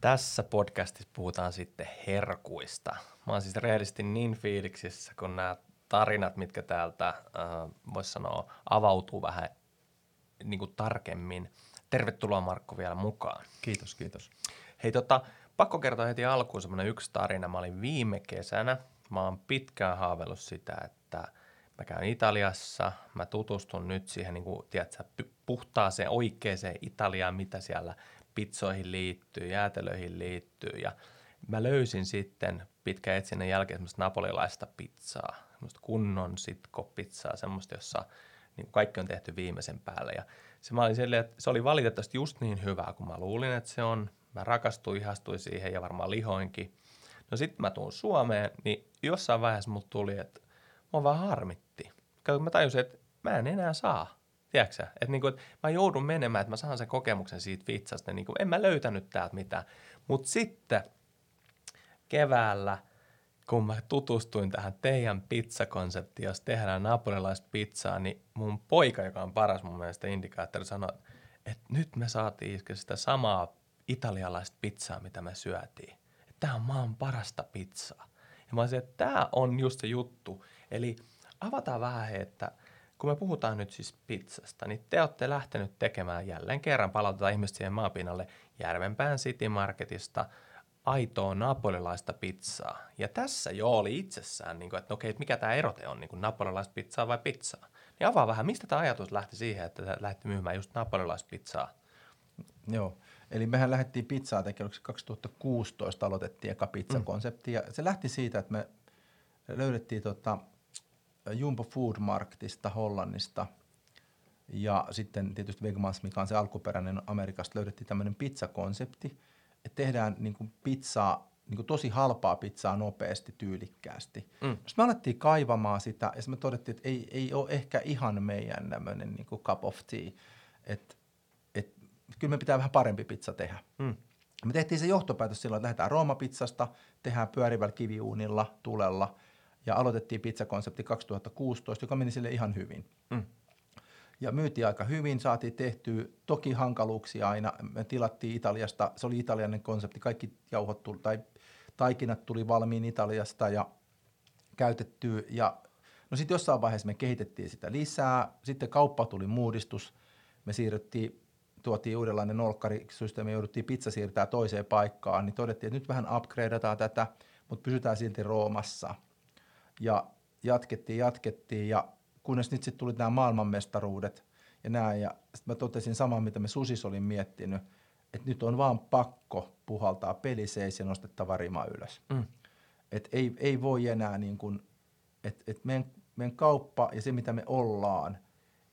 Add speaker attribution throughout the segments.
Speaker 1: Tässä podcastissa puhutaan sitten herkuista. Mä oon siis rehellisesti niin fiiliksissä, kun nämä tarinat, mitkä täältä, äh, voisi sanoa, avautuu vähän niin kuin tarkemmin. Tervetuloa Markku vielä mukaan.
Speaker 2: Kiitos, kiitos.
Speaker 1: Hei tota, pakko kertoa heti alkuun semmoinen yksi tarina. Mä olin viime kesänä, mä oon pitkään haaveillut sitä, että mä käyn Italiassa, mä tutustun nyt siihen niin kuin, tiedätkö, puhtaaseen oikeaan Italiaan, mitä siellä pizzoihin liittyy, jäätelöihin liittyy ja mä löysin sitten pitkän etsinnän jälkeen semmoista napolilaista pizzaa, semmoista kunnon sitko-pizzaa, semmoista, jossa niin kuin kaikki on tehty viimeisen päälle ja se, mä olin että se oli valitettavasti just niin hyvää kuin mä luulin, että se on. Mä rakastuin, ihastuin siihen ja varmaan lihoinkin. No sitten mä tuun Suomeen, niin jossain vaiheessa mut tuli, että mä vaan harmitti. Kun mä tajusin, että mä en enää saa. Tiedätkö Että niinku, et mä joudun menemään, että mä saan sen kokemuksen siitä pizzasta. Niinku, en mä löytänyt täältä mitään. Mutta sitten keväällä, kun mä tutustuin tähän teidän pizzakonseptiin, jos tehdään napolilaista pizzaa, niin mun poika, joka on paras mun mielestä indikaattori, sanoi, että nyt me saatiin sitä samaa italialaista pizzaa, mitä me syötiin. Tämä on maan parasta pizzaa. Ja mä olisin, että tämä on just se juttu. Eli avataan vähän, että kun me puhutaan nyt siis pizzasta, niin te olette lähtenyt tekemään jälleen kerran, palautetaan ihmiset siihen maapinnalle Järvenpään City Marketista aitoa napolilaista pizzaa. Ja tässä jo oli itsessään, niin kuin, että okei, mikä tämä erote on, niin napolilaista pizzaa vai pizzaa. Niin avaa vähän, mistä tämä ajatus lähti siihen, että lähti myymään just napolilaista pizzaa?
Speaker 2: Joo, eli mehän lähdettiin pizzaa tekemään, 2016 aloitettiin eka pizzakonsepti, mm. ja se lähti siitä, että me löydettiin tota, Jumbo Food Marketista Hollannista ja sitten tietysti Wegmans, mikä on se alkuperäinen Amerikasta, löydettiin tämmöinen pizzakonsepti, että tehdään niin kuin pizzaa, niin kuin tosi halpaa pizzaa nopeasti, tyylikkäästi. Mm. Sitten me alettiin kaivamaan sitä ja me todettiin, että ei, ei ole ehkä ihan meidän tämmöinen niin kuin cup of tea, että et, kyllä me pitää vähän parempi pizza tehdä. Mm. Me tehtiin se johtopäätös silloin, että lähdetään Rooma-pizzasta, tehdään pyörivällä kiviuunilla, tulella – ja aloitettiin pizzakonsepti 2016, joka meni sille ihan hyvin. Mm. Ja myytiin aika hyvin, saatiin tehtyä toki hankaluuksia aina. Me tilattiin Italiasta, se oli italianen konsepti, kaikki jauhot tuli, tai taikinat tuli valmiin Italiasta ja käytetty. Ja no sitten jossain vaiheessa me kehitettiin sitä lisää. Sitten kauppa tuli muudistus. Me siirryttiin, tuotiin uudenlainen nolkkarisysteemi, jouduttiin pizza siirtää toiseen paikkaan, niin todettiin, että nyt vähän upgradeataan tätä, mutta pysytään silti Roomassa – ja jatkettiin, jatkettiin ja kunnes nyt sitten tuli nämä maailmanmestaruudet ja näin. Ja sitten mä totesin saman, mitä me Susis olin miettinyt, että nyt on vaan pakko puhaltaa peliseis ja nostettava rima ylös. Mm. Et ei, ei voi enää niin kuin, että et meidän, meidän kauppa ja se, mitä me ollaan,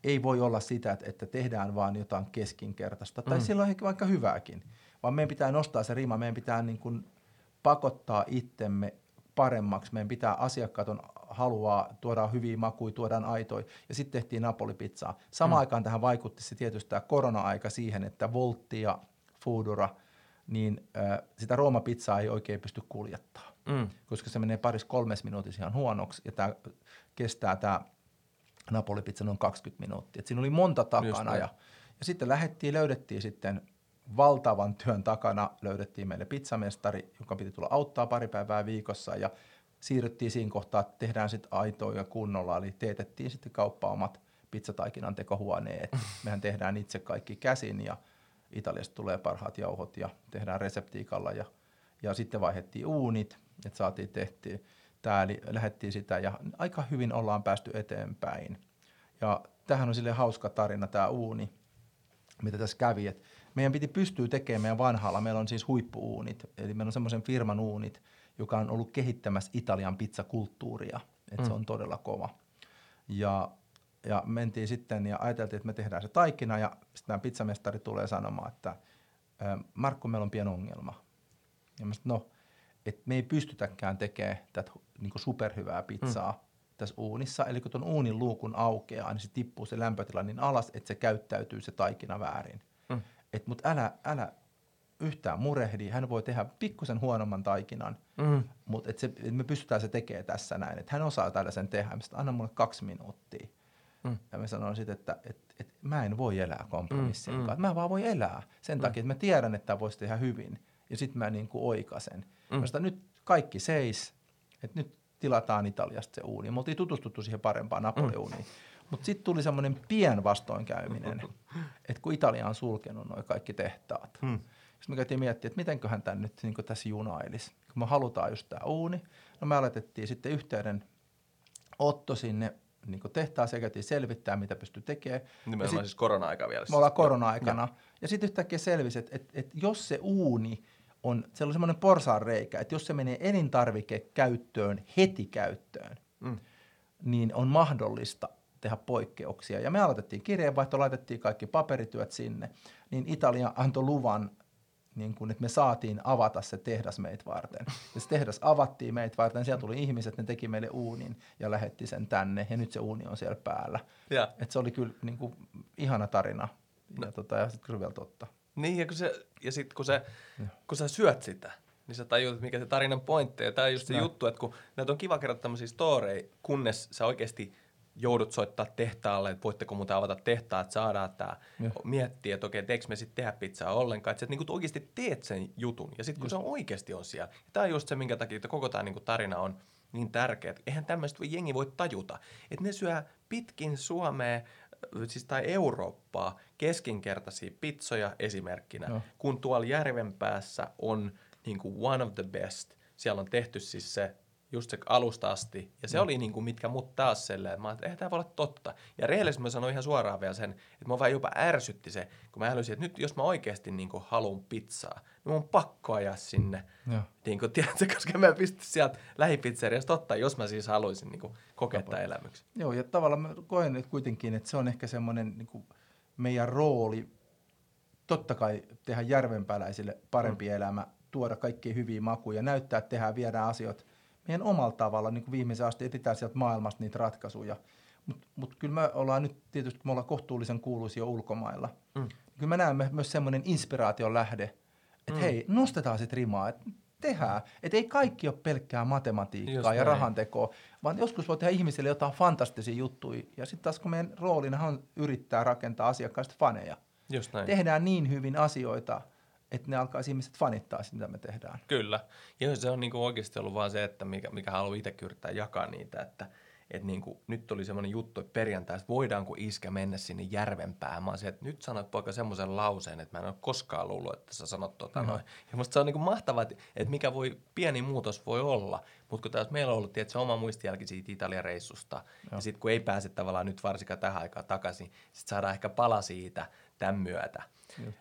Speaker 2: ei voi olla sitä, että, että tehdään vaan jotain keskinkertaista. Tai mm. silloin ehkä vaikka hyvääkin. Vaan meidän pitää nostaa se rima, meidän pitää niin kuin pakottaa itsemme paremmaksi. Meidän pitää, asiakkaat on, haluaa, tuoda hyviä makuja, tuodaan aitoja. Ja sitten tehtiin Napoli-pizzaa. Samaan mm. aikaan tähän vaikutti se tietysti tämä korona-aika siihen, että Voltti ja Foodora, niin äh, sitä Rooma-pizzaa ei oikein pysty kuljettaa. Mm. Koska se menee paris kolmes minuutissa ihan huonoksi. Ja tämä kestää tämä Napoli-pizza noin 20 minuuttia. Et siinä oli monta takana. Ja, ja sitten lähdettiin, löydettiin sitten – valtavan työn takana löydettiin meille pizzamestari, joka piti tulla auttaa pari päivää viikossa ja siirryttiin siinä kohtaa, että tehdään sitten aitoa ja kunnolla, eli teetettiin sitten kauppa omat pizzataikinan tekohuoneet. Mehän tehdään itse kaikki käsin ja Italiasta tulee parhaat jauhot ja tehdään reseptiikalla ja, ja sitten vaihdettiin uunit, että saatiin tehtiin tämä, eli lähdettiin sitä ja aika hyvin ollaan päästy eteenpäin. Ja tähän on sille hauska tarina tämä uuni, mitä tässä kävi, että meidän piti pystyä tekemään meidän vanhalla, meillä on siis huippuuunit, eli meillä on semmoisen firman uunit, joka on ollut kehittämässä Italian pizzakulttuuria, että mm. se on todella kova. Ja, ja mentiin sitten ja ajateltiin, että me tehdään se taikina ja sitten tämä pizzamestari tulee sanomaan, että Markku, meillä on pieni ongelma. Ja mä sitten, no, että me ei pystytäkään tekemään tätä niin superhyvää pizzaa mm. tässä uunissa. Eli kun tuon uunin luukun aukeaa, niin se tippuu se lämpötila niin alas, että se käyttäytyy se taikina väärin että mutta älä, älä yhtään murehdi, hän voi tehdä pikkusen huonomman taikinan, mm. mutta et se, et me pystytään se tekemään tässä näin, että hän osaa tällaisen tehdä, mä anna mulle kaksi minuuttia. Mm. Ja mä sanoin sitten, että et, et mä en voi elää kompromissin mm, mm. Mä vaan voi elää sen mm. takia, että mä tiedän, että tämä voisi tehdä hyvin. ja sitten mä niin kuin oikasen. Mm. Mä nyt kaikki seis, että nyt tilataan Italiasta se uuni. Me oltiin tutustuttu siihen parempaan Napoli-uuniin. Mm. Mutta sitten tuli semmoinen pien vastoinkäyminen, että kun Italia on sulkenut noin kaikki tehtaat. Mm. Sitten me käytiin miettimään, että mitenköhän tämä nyt niin tässä junailisi. Kun me halutaan just tämä uuni, no me aloitettiin sitten yhteyden Otto sinne niin tehtaaseen, käytiin selvittää, mitä pystyy tekemään.
Speaker 1: Nimenomaan sit, siis korona-aika vielä.
Speaker 2: Me ollaan korona-aikana. Ja, ja sitten yhtäkkiä selvisi, että, että, että jos se uuni on, se on semmoinen porsaanreikä, että jos se menee elintarvikekäyttöön heti käyttöön, mm. niin on mahdollista tehdä poikkeuksia. Ja me aloitettiin kirjeenvaihto, laitettiin kaikki paperityöt sinne, niin Italia antoi luvan niin kuin, että me saatiin avata se tehdas meitä varten. Ja se tehdas avattiin meitä varten, siellä tuli ihmiset, ne teki meille uunin ja lähetti sen tänne, ja nyt se uuni on siellä päällä. Ja. Et se oli kyllä niin kuin, ihana tarina, ja, no. tota, ja sitten kyllä vielä totta.
Speaker 1: Niin, ja, kun se, ja sitten kun, se, kun sä syöt sitä, niin sä tajuut, mikä se tarinan pointti. Ja tämä on just se no. juttu, että kun näitä on kiva kertoa tämmöisiä storeja, kunnes sä oikeasti – joudut soittaa tehtaalle, että voitteko muuten avata tehtaa, että saadaan tämä miettiä, että okei, teekö me sitten tehdä pizzaa ollenkaan, että sä niin oikeasti teet sen jutun ja sitten kun just. se on oikeasti on siellä. Ja tämä on just se, minkä takia että koko tämä niin tarina on niin tärkeä, että eihän tämmöistä jengi voi tajuta, että ne syö pitkin Suomea siis tai Eurooppaa keskinkertaisia pizzoja esimerkkinä, no. kun tuolla järven päässä on niin kuin one of the best. Siellä on tehty siis se just se alusta asti. Ja se mm. oli niin kuin, mitkä mut taas selleen, että mä että eihän tämä voi olla totta. Ja rehellisesti mä sanoin ihan suoraan vielä sen, että mä vaan jopa ärsytti se, kun mä älysin, että nyt jos mä oikeasti niin kuin haluan pizzaa, niin mun on pakko ajaa sinne. Ja. Niin kuin, tiedätkö, koska mä en pysty sieltä lähipizzeriasta ottaa, jos mä siis haluaisin niin kuin, kokea tämän elämyksen.
Speaker 2: Joo, ja tavallaan mä koen nyt kuitenkin, että se on ehkä semmoinen niin kuin meidän rooli, totta kai tehdä järvenpääläisille parempi mm. elämä, tuoda kaikkia hyviä makuja, näyttää, että tehdään, viedään asioita meidän omalla tavalla niin viimeisen asti etsitään sieltä maailmasta niitä ratkaisuja. Mutta mut kyllä me ollaan nyt tietysti, me ollaan kohtuullisen kuuluisia ulkomailla. Mm. Kyllä me näemme myös semmoinen inspiraation lähde, että mm. hei, nostetaan sitten rimaa, että tehdään. Että ei kaikki ole pelkkää matematiikkaa Just ja näin. rahantekoa, vaan joskus voi tehdä ihmisille jotain fantastisia juttuja. Ja sitten taas kun meidän roolina on yrittää rakentaa asiakkaista faneja.
Speaker 1: Just näin.
Speaker 2: Tehdään niin hyvin asioita, että ne alkaisi ihmiset fanittaa sitä, mitä me tehdään.
Speaker 1: Kyllä. Ja se on niinku oikeasti ollut vaan se, että mikä, mikä haluaa itse yrittää jakaa niitä, että et niinku, nyt tuli semmoinen juttu, että perjantaista voidaanko iskä mennä sinne järvenpäähän. Mä se, että nyt sanoit poika semmoisen lauseen, että mä en ole koskaan luullut, että sä sanot tota mm-hmm. noin. Ja musta se on niinku mahtavaa, että, että mikä voi, pieni muutos voi olla. Mutta kun taas meillä on ollut tietysti, se oma muistijälki siitä Italian reissusta, Joo. ja sitten kun ei pääse tavallaan nyt varsinkaan tähän aikaan takaisin, sitten saadaan ehkä pala siitä tämän myötä.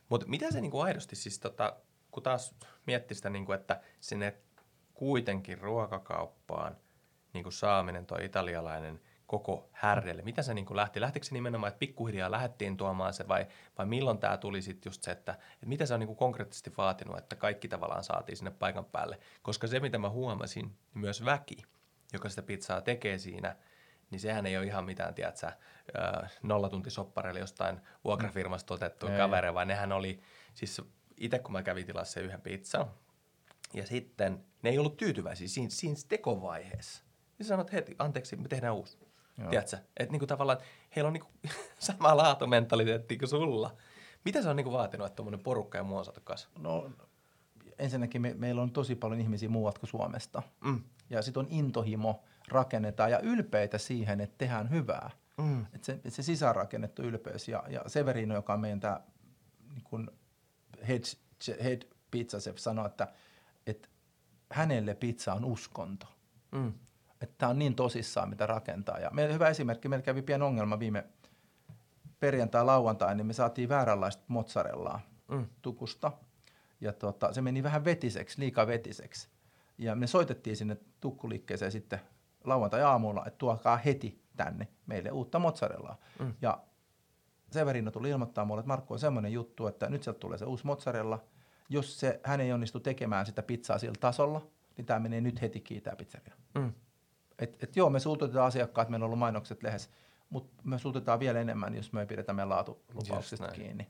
Speaker 1: Mutta mitä se niinku aidosti siis, tota, kun taas miettii sitä, niinku, että sinne kuitenkin ruokakauppaan niinku saaminen tuo italialainen koko härrelle, mitä se niinku lähti? Lähtikö se nimenomaan, että pikkuhiljaa lähdettiin tuomaan se vai, vai milloin tämä tuli sitten just se, että, että mitä se on niinku konkreettisesti vaatinut, että kaikki tavallaan saatiin sinne paikan päälle? Koska se, mitä mä huomasin, niin myös väki, joka sitä pizzaa tekee siinä – niin sehän ei ole ihan mitään, tiedätkö, nollatuntisoppareille jostain vuokrafirmasta otettu kaveri, vaan nehän oli, siis itse kun mä kävin tilassa yhden pizzan, ja sitten ne ei ollut tyytyväisiä siinä, siinä tekovaiheessa. Niin sanoit heti, anteeksi, me tehdään uusi. Joo. Tiedätkö? Että niinku tavallaan, heillä on niinku sama laatumentaliteetti kuin sulla. Mitä se on niinku vaatinut, että tuommoinen porukka ja muu on saatu
Speaker 2: No ensinnäkin me, meillä on tosi paljon ihmisiä muualta kuin Suomesta. Mm. Ja sitten on intohimo, rakennetaan ja ylpeitä siihen, että tehdään hyvää. Mm. Et se, et se sisäänrakennettu ylpeys ja, ja Severino, joka on meidän tämä niin head, head pizza chef, sanoi, että, että hänelle pizza on uskonto. Mm. Että tämä on niin tosissaan, mitä rakentaa. Ja meillä hyvä esimerkki, meillä kävi pieni ongelma viime perjantai-lauantai, niin me saatiin vääränlaista mozzarellaa mm. tukusta. Ja tota, se meni vähän vetiseksi, liikaa vetiseksi. Ja me soitettiin sinne tukkuliikkeeseen sitten lauantai-aamulla, että tuokaa heti tänne meille uutta mozzarellaa. Mm. Ja Severino tuli ilmoittaa mulle, että Markku on semmoinen juttu, että nyt sieltä tulee se uusi mozzarella. Jos se, hän ei onnistu tekemään sitä pizzaa sillä tasolla, niin tämä menee nyt heti kiitää pizzeria. Mm. Et, et joo, me suututetaan asiakkaat, meillä on ollut mainokset lehes, mutta me suututetaan vielä enemmän, jos me ei pidetä meidän laatulupauksista kiinni.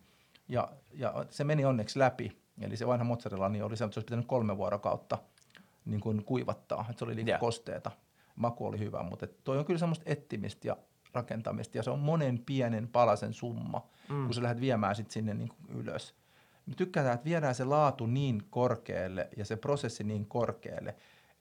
Speaker 2: Ja, ja se meni onneksi läpi. Eli se vanha mozzarella niin oli se, että se olisi pitänyt kolme vuorokautta niin kuin kuivattaa, että se oli liian yeah. kosteeta maku oli hyvä, mutta toi on kyllä semmoista ettimistä ja rakentamista ja se on monen pienen palasen summa, mm. kun sä lähdet viemään sit sinne niin kuin ylös. Me tykätään, että viedään se laatu niin korkealle ja se prosessi niin korkealle,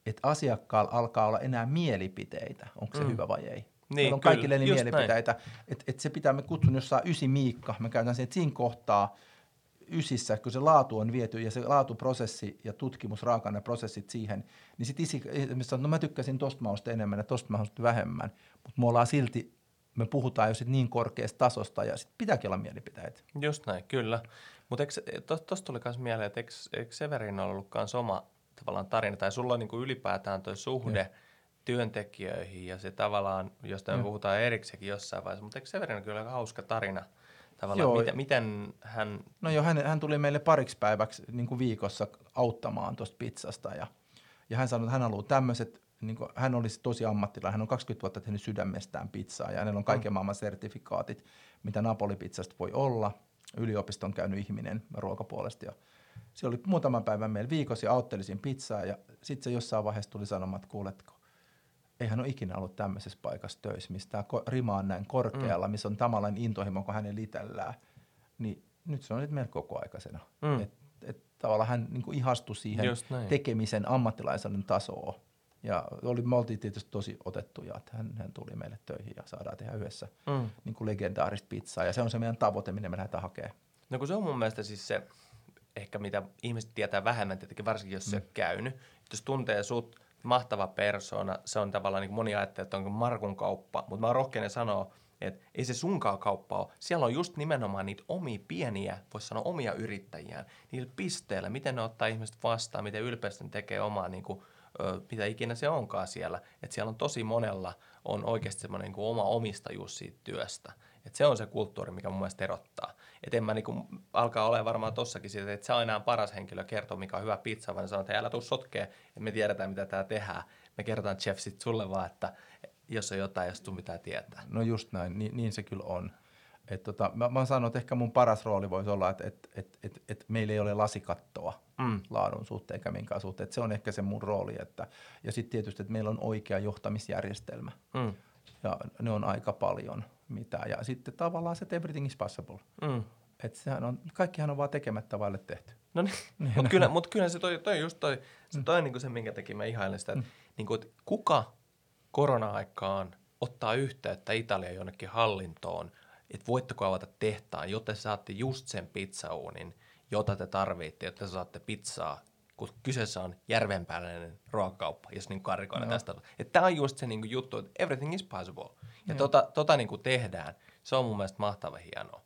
Speaker 2: että asiakkaalla alkaa olla enää mielipiteitä, onko se mm. hyvä vai ei. Niin, Meillä on kyllä, kaikille mielipiteitä, että et se pitää, me kutsun jossain ysi Miikka, me sen, että siinä kohtaa ysissä, kun se laatu on viety ja se laatuprosessi ja tutkimus, raaka prosessit siihen, niin sitten isi, sanoo, no mä tykkäsin tosta mausta enemmän ja tosta mausta vähemmän, mutta me ollaan silti, me puhutaan jo sit niin korkeasta tasosta ja sitten pitääkin olla mielipiteitä.
Speaker 1: Just näin, kyllä. Mutta tuosta tuli myös mieleen, että eikö, eikö Severin ollut myös oma tavallaan tarina, tai sulla on niin kuin ylipäätään tuo suhde ja. työntekijöihin ja se tavallaan, josta me puhutaan erikseenkin jossain vaiheessa, mutta eikö Severin kyllä aika hauska tarina – Tavallaan Joo. Miten, miten hän...
Speaker 2: No joo, hän, hän tuli meille pariksi päiväksi niin kuin viikossa auttamaan tuosta pizzasta ja, ja hän sanoi, että hän haluaa tämmöiset, niin kuin, hän olisi tosi ammattilainen, hän on 20 vuotta tehnyt sydämestään pizzaa ja hänellä on kaiken mm. maailman sertifikaatit, mitä Napoli-pizzasta voi olla. Yliopiston käynyt ihminen ruokapuolesta ja se oli muutaman päivän meillä viikossa ja auttelisin pizzaa ja sitten se jossain vaiheessa tuli sanomaan, että kuuletko, eihän ole ikinä ollut tämmöisessä paikassa töissä, missä tämä rima on näin korkealla, mm. missä on tamallaan intohimo kuin hänen litellään. Niin nyt se on nyt meillä koko aikaisena. Mm. Et, et tavallaan hän niin ihastui siihen tekemisen ammattilaisen tasoon. Ja oli, me oltiin tietysti tosi otettuja, että hän, hän tuli meille töihin ja saadaan tehdä yhdessä mm. niin kuin legendaarista pizzaa. Ja se on se meidän tavoite, minne me lähdetään hakemaan.
Speaker 1: No kun se on mun mielestä siis se, ehkä mitä ihmiset tietää vähemmän, tietenkin varsinkin jos mm. se on käynyt. Jos tuntee sut mahtava persona. Se on tavallaan, niin moni ajattelee, että onko Markun kauppa, mutta mä rohkeinen sanoa, että ei se sunkaan kauppa ole. Siellä on just nimenomaan niitä omia pieniä, voisi sanoa omia yrittäjiä, niillä pisteillä, miten ne ottaa ihmiset vastaan, miten ylpeästi ne tekee omaa, niin kuin, mitä ikinä se onkaan siellä. Että siellä on tosi monella on oikeasti semmoinen niin oma omistajuus siitä työstä. Et se on se kulttuuri, mikä mun mielestä erottaa. Et en mä niinku, alkaa olemaan varmaan tossakin siitä, että se on enää paras henkilö kertoa, mikä on hyvä pizza, vaan sanoo, että älä tuu sotkee, että me tiedetään, mitä tää tehdään. Me kerrotaan chef sit sulle vaan, että jos on jotain, jos tuu mitään tietää.
Speaker 2: No just näin, niin, niin se kyllä on. Et tota, mä, mä sanon, että ehkä mun paras rooli voisi olla, että et, et, et, et meillä ei ole lasikattoa mm. laadun suhteen eikä minkään suhteen. Et se on ehkä se mun rooli. Että, ja sitten tietysti, että meillä on oikea johtamisjärjestelmä. Mm. Ja ne on aika paljon mitä. Ja sitten tavallaan se everything is possible. Mm. Että sehän on, kaikkihan on vaan tekemättä vaille tehty.
Speaker 1: No niin, niin mutta kyllä, mut kyllä se toi, toi just toi, se, toi mm. niin se, minkä teki mä ihailen sitä, että, mm. niin kuin, että kuka korona-aikaan ottaa yhteyttä Italia jonnekin hallintoon, että voitteko avata tehtaan, jotta saatte just sen pizzauunin, jota te tarvitte, jotta saatte pizzaa kun kyseessä on järvenpäällinen ruokakauppa, jos niin karikoidaan no. tästä. Tämä on just se niin kuin juttu, että everything is possible. Ja no. tota, tota niin kuin tehdään. Se on mun mielestä mahtava hienoa.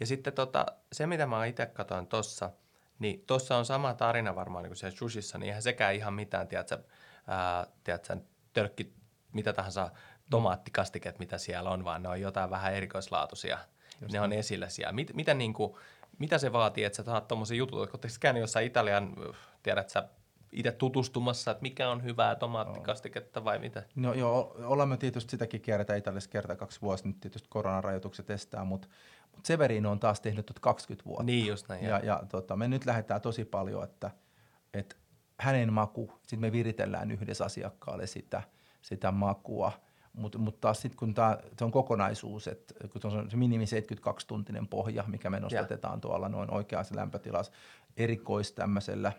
Speaker 1: Ja sitten tota, se, mitä mä itse katsoin tuossa, niin tuossa on sama tarina varmaan niin kuin siellä Shushissa, niin eihän sekään ihan mitään, tiedätkö, ää, tiedätkö tölkki, mitä tahansa tomaattikastiket, mitä siellä on, vaan ne on jotain vähän erikoislaatuisia. Just ne niin. on esillä siellä. Mit, mitä niin kuin, mitä se vaatii, että sä saat tuommoisen jutun, Oletteko käynyt jossain Italian, tiedät sä itse tutustumassa, että mikä on hyvää tomaattikastiketta vai mitä?
Speaker 2: No joo, olemme tietysti sitäkin kierretään Italiassa kerta kaksi vuosi, nyt tietysti koronarajoitukset estää, mutta, mutta Severino on taas tehnyt 20 vuotta.
Speaker 1: Niin just näin.
Speaker 2: Ja, ja tota, me nyt lähdetään tosi paljon, että, että hänen maku, sitten me viritellään yhdessä asiakkaalle sitä, sitä makua – mutta mut taas sitten kun tää, se on kokonaisuus, että kun se on se minimi 72-tuntinen pohja, mikä me nostetetaan yeah. tuolla noin oikeassa lämpötilassa, erikois tämmöisellä,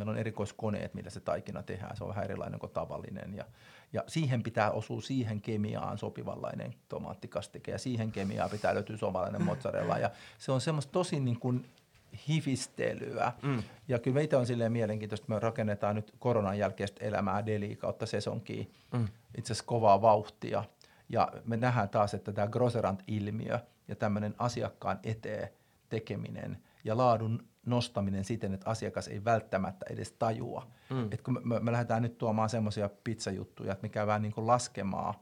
Speaker 2: meillä on erikoiskoneet, millä se taikina tehdään, se on vähän erilainen kuin tavallinen ja, ja siihen pitää osua siihen kemiaan sopivanlainen tomaattikastike ja siihen kemiaan pitää löytyä suomalainen mozzarella ja se on semmoista tosi niin kuin hifistelyä. Mm. Ja kyllä meitä on silleen mielenkiintoista, että me rakennetaan nyt koronan jälkeistä elämää Deli kautta sesonkiin mm. itse asiassa kovaa vauhtia. Ja me nähdään taas, että tämä Grosserant-ilmiö ja tämmöinen asiakkaan eteen tekeminen ja laadun nostaminen siten, että asiakas ei välttämättä edes tajua. Mm. Et kun me, me, lähdetään nyt tuomaan semmoisia pizzajuttuja, että me käydään niin kuin laskemaan,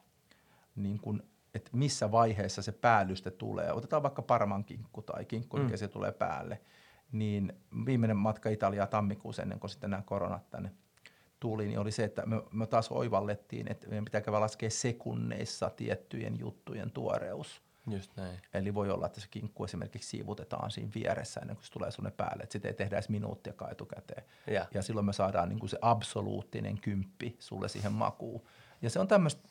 Speaker 2: niin kuin, että missä vaiheessa se päällyste tulee. Otetaan vaikka parman kinkku tai kinkku, mm. mikä se tulee päälle – niin viimeinen matka Italiaa tammikuussa ennen kuin sitten nämä koronat tänne tuli, niin oli se, että me, me taas oivallettiin, että meidän pitää käydä laskea sekunneissa tiettyjen juttujen tuoreus.
Speaker 1: Just näin.
Speaker 2: Eli voi olla, että se kinkku esimerkiksi siivutetaan siinä vieressä ennen kuin se tulee sunne päälle, että sitä ei tehdä edes minuuttiakaan etukäteen. Ja, ja silloin me saadaan niin kuin se absoluuttinen kymppi sulle siihen makuun. Ja se on tämmöistä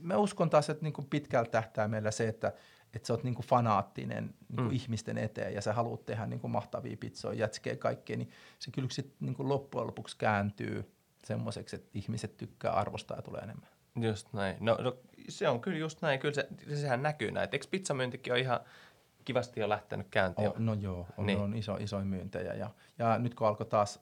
Speaker 2: mä uskon taas, että niin kuin pitkällä tähtäimellä se, että, että sä oot niin kuin fanaattinen niin kuin mm. ihmisten eteen ja sä haluat tehdä niin kuin mahtavia pizzoja, jätskeä kaikkea, niin se kyllä sitten niin kuin loppujen lopuksi kääntyy semmoiseksi, että ihmiset tykkää arvostaa ja tulee enemmän.
Speaker 1: Just näin. No, no se on kyllä just näin. Kyllä se, sehän näkyy näin. Eikö pizzamyyntikin ole ihan kivasti jo lähtenyt käyntiin?
Speaker 2: Oh, no joo, on, niin. on iso, isoja myyntejä. Ja, ja nyt kun alkoi taas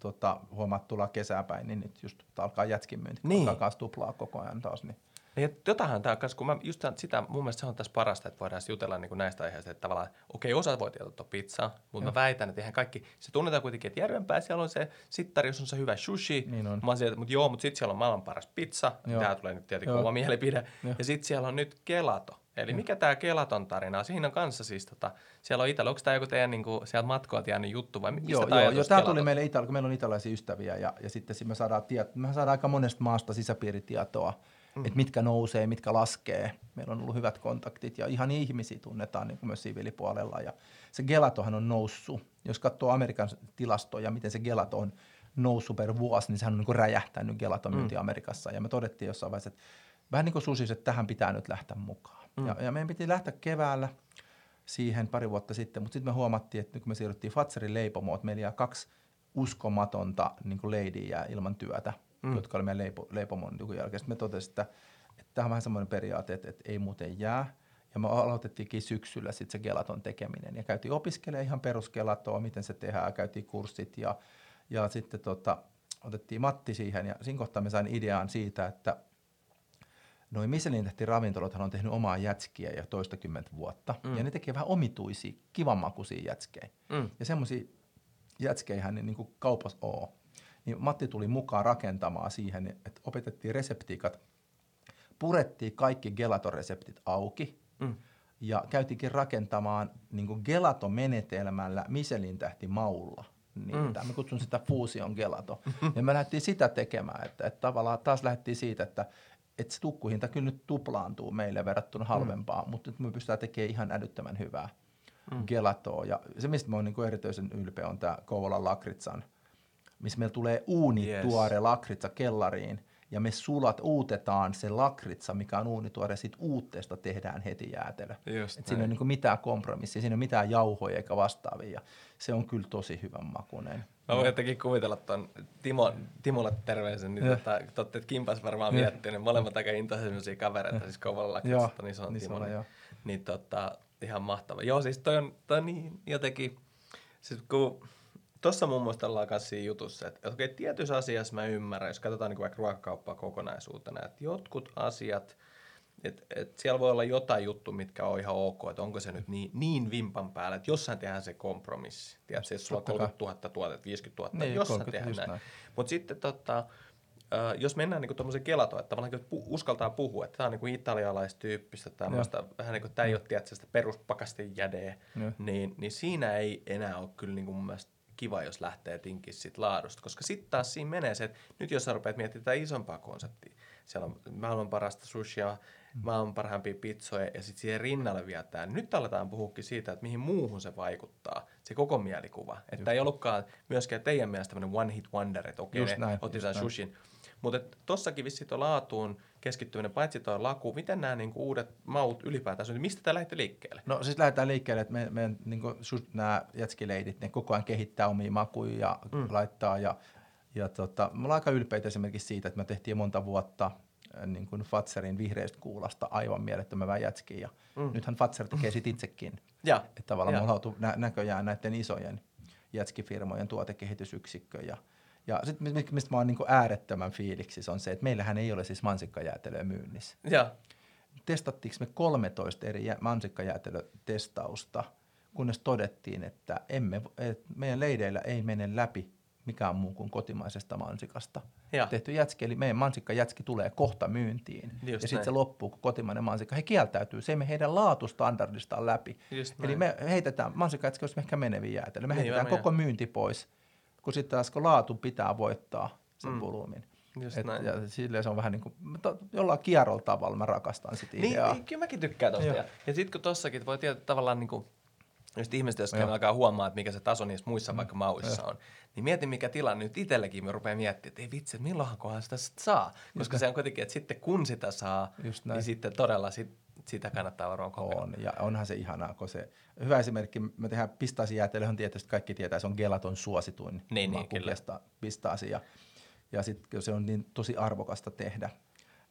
Speaker 2: tota, huomaat tulla kesäpäin, niin nyt just alkaa jätskin myynti, niin. alkaa tuplaa koko ajan taas. Niin.
Speaker 1: Ja jotahan tämä, kun mä just sitä, mun mielestä se on tässä parasta, että voidaan jutella niin kuin näistä aiheista, että tavallaan, okei, okay, osa voi tietää pizzaa, mutta Joo. mä väitän, että ihan kaikki, se tunnetaan kuitenkin, että järvenpää siellä on se sittari, jos on se hyvä sushi, niin on. Mä sieltä, mutta joo, mutta sitten siellä on maailman paras pizza, tämä tulee nyt tietenkin oma mielipide, Joo. ja sitten siellä on nyt gelato. Eli mm. mikä tämä Kelaton tarina Siinä on kanssa siis, tota, siellä on Italia, onko tämä joku teidän niinku, sieltä matkoilta jäänyt juttu vai mistä
Speaker 2: joo, tämä joo, joo, tämä tuli meille Italia, kun meillä on italaisia ystäviä ja, ja sitten me saadaan, tiet, me saadaan aika monesta maasta sisäpiiritietoa, mm. että mitkä nousee, mitkä laskee. Meillä on ollut hyvät kontaktit ja ihan ihmisiä tunnetaan niin kuin myös siviilipuolella ja se gelatohan on noussut. Jos katsoo Amerikan tilastoja, miten se gelato on noussut per vuosi, niin sehän on niin kuin räjähtänyt gelaton myynti mm. Amerikassa ja me todettiin jossain vaiheessa, että vähän niin kuin susis, että tähän pitää nyt lähteä mukaan. Mm. Ja, ja meidän piti lähteä keväällä siihen pari vuotta sitten, mutta sitten me huomattiin, että kun me siirryttiin Fatserin leipomoon, että meillä jää kaksi uskomatonta niin leidiä ilman työtä, mm. jotka oli meidän leipo, leipomon jälkeen. Sitten me totesimme, että, että tämä on vähän semmoinen periaate, että, että ei muuten jää. Ja me aloitettiinkin syksyllä sitten se gelaton tekeminen ja käytiin opiskelemaan ihan perusgelatoa, miten se tehdään, käytiin kurssit ja, ja sitten tota, otettiin Matti siihen ja siinä kohtaa me sain idean siitä, että Noin Michelin tähti ravintolathan on tehnyt omaa jätskiä jo toistakymmentä vuotta. Mm. Ja ne tekee vähän omituisia, kivanmakuisia jätskejä. Mm. Ja semmoisia jätskeihän niin, niin kuin kaupassa on. Niin Matti tuli mukaan rakentamaan siihen, että opetettiin reseptiikat, purettiin kaikki gelatoreseptit auki mm. ja käytiinkin rakentamaan niin kuin gelato-menetelmällä Michelin tähti maulla. Niin, mm. Mä kutsun sitä fuusion gelato. ja me lähdettiin sitä tekemään, että, että tavallaan taas lähdettiin siitä, että että se tukkuhinta kyllä nyt tuplaantuu meille verrattuna halvempaa, mm. mutta nyt me pystytään tekemään ihan älyttömän hyvää mm. gelatoa. Ja se, mistä mä oon niin erityisen ylpeä, on tämä Kouvolan lakritsan, missä meillä tulee uunituore yes. lakritsa kellariin, ja me sulat, uutetaan se lakritsa, mikä on uunituore, sit uutteesta tehdään heti jäätelö. Et siinä ei ole niin mitään kompromissia, siinä ei ole mitään jauhoja eikä vastaavia. Ja se on kyllä tosi hyvän makuinen.
Speaker 1: Mä voin jotenkin kuvitella tuon Timo, Timolle terveisen, niin tota, totte, että Kimpas varmaan miettii, niin molemmat aika intoisia kavereita, siis kovalla lakritsasta, niin se on niin Timo. Niin, niin tota, ihan mahtava. Joo, siis toi on, toi on niin jotenkin, siis kun Tuossa muun muassa ollaan kanssa siinä jutussa, että okei, tietyissä asiassa mä ymmärrän, jos katsotaan niin vaikka ruokakauppaa kokonaisuutena, että jotkut asiat, että et siellä voi olla jotain juttu, mitkä on ihan ok, että onko se nyt niin, niin vimpan päällä, että jossain tehdään se kompromissi. Tiedätkö, jos sulla on 30 000 tuotetta, 50 000, niin, jossain tehdään näin. näin. Mutta sitten tota, jos mennään niin tuommoisen kelatoon, että tavallaan että uskaltaa puhua, että tämä on niin italialaistyyppistä, tämmöistä, vähän niin kuin tämä ei ole tietysti sitä peruspakastejädeä, niin, niin siinä ei enää ole kyllä niin kuin mun mielestä kiva, jos lähtee tinkin sit laadusta, koska sitten taas siinä menee se, että nyt jos sä rupeat miettimään tätä isompaa konseptia, siellä on maailman parasta sushia, mm. maailman parhaimpia pizzoja ja sitten siihen rinnalle vielä tämä. Nyt aletaan puhukin siitä, että mihin muuhun se vaikuttaa, se koko mielikuva. Että ei ollutkaan myöskään teidän mielestä tämmöinen one hit wonder, että okei, okay, sen sushin. Mutta tossakin vissi tuo laatuun keskittyminen, paitsi tuo laku, miten nämä niinku uudet maut ylipäätään, niin mistä tämä lähtee liikkeelle?
Speaker 2: No siis lähdetään liikkeelle, että me, me niinku, nämä jätskileidit, ne koko ajan kehittää omia makuja ja mm. laittaa ja, ja tota, me ollaan aika ylpeitä esimerkiksi siitä, että me tehtiin monta vuotta äh, niin kuin Fatserin vihreästä kuulasta aivan mielettömän jätskiä. Ja mm. Nythän Fatser tekee sit itsekin. ja. Että tavallaan ja. me ollaan nä- näköjään näiden isojen jätskifirmojen tuotekehitysyksikkö ja – ja sitten mistä mä oon niin äärettömän fiiliksi, on se, että meillähän ei ole siis mansikkajäätelöä myynnissä. Ja. Testattiinko me 13 eri mansikkajäätelötestausta, kunnes todettiin, että, emme, että meidän leideillä ei mene läpi mikään muu kuin kotimaisesta mansikasta. Ja. Tehty jätski, eli meidän mansikkajätski tulee kohta myyntiin. Just ja sitten se loppuu, kun kotimainen mansikka. He kieltäytyy, se ei me heidän laatustandardistaan läpi. Just eli näin. me heitetään, mansikkajätski olisi ehkä meneviä jäätelö. Me niin, heitetään koko myynti pois kun sitten taas kun laatu pitää voittaa sen mm. volyymin. Just Et, näin. Ja silleen se on vähän niin kuin, jollain kierrolla tavalla mä rakastan sitä
Speaker 1: niin, ideaa. Niin, kyllä mäkin tykkään tosta. Ja, ja sitten kun tossakin voi tietää tavallaan niin kuin, Just ihmiset, jos
Speaker 2: Joo.
Speaker 1: alkaa huomaa, että mikä se taso niissä muissa
Speaker 2: Mm.
Speaker 1: vaikka mauissa on, niin mieti mikä tilanne nyt itsellekin, me rupeaa miettimään, että ei vitsi, että milloinkohan sitä sit saa. Koska
Speaker 2: näin.
Speaker 1: se on kuitenkin, että sitten kun sitä saa,
Speaker 2: Just näin.
Speaker 1: niin sitten todella sit, sitä kannattaa varmaan kokeilla.
Speaker 2: On, ja onhan se ihanaa, kun se, hyvä esimerkki, me tehdään pistaasijäätelöhän tietysti kaikki tietää, se on gelaton suosituin
Speaker 1: Niin, niin, kyllä.
Speaker 2: pista- pistaasi, ja, ja sitten se on niin tosi arvokasta tehdä.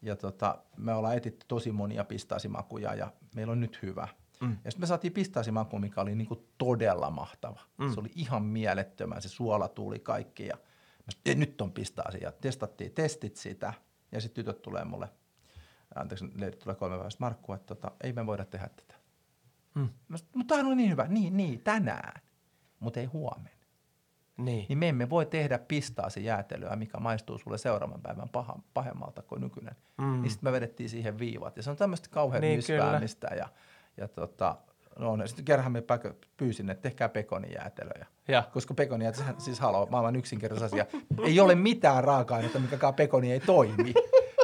Speaker 2: Ja tota, me ollaan etitty tosi monia pistaasimakuja ja meillä on nyt hyvä.
Speaker 1: Mm.
Speaker 2: Ja sitten me saatiin pistaasimaku, mikä oli niinku todella mahtava.
Speaker 1: Mm.
Speaker 2: Se oli ihan mielettömän, se suola tuli kaikki ja mä sanoin, "Ei, nyt on pistaasi ja testattiin testit sitä ja sitten tytöt tulee mulle, anteeksi, leidit tulee kolme päivästä Markku, että tota, ei me voida tehdä tätä.
Speaker 1: Mm.
Speaker 2: Mutta tämä on niin hyvä, niin, niin, tänään, mutta ei huomenna.
Speaker 1: Niin.
Speaker 2: Niin me emme voi tehdä pistaasi jäätelöä, mikä maistuu sulle seuraavan päivän paha, pahemmalta kuin nykyinen.
Speaker 1: Mm.
Speaker 2: Niin sitten me vedettiin siihen viivat. Ja se on tämmöistä kauhean
Speaker 1: Niin,
Speaker 2: myspäämistä. Ja, ja tota, no, ja sitten kerran me pyysin, että tehkää pekonijäätelöjä.
Speaker 1: Ja.
Speaker 2: Koska pekonijäätelö, sehän- siis haloo, maailman yksinkertainen asia. ei ole mitään raaka-ainetta, mikä pekoni ei toimi.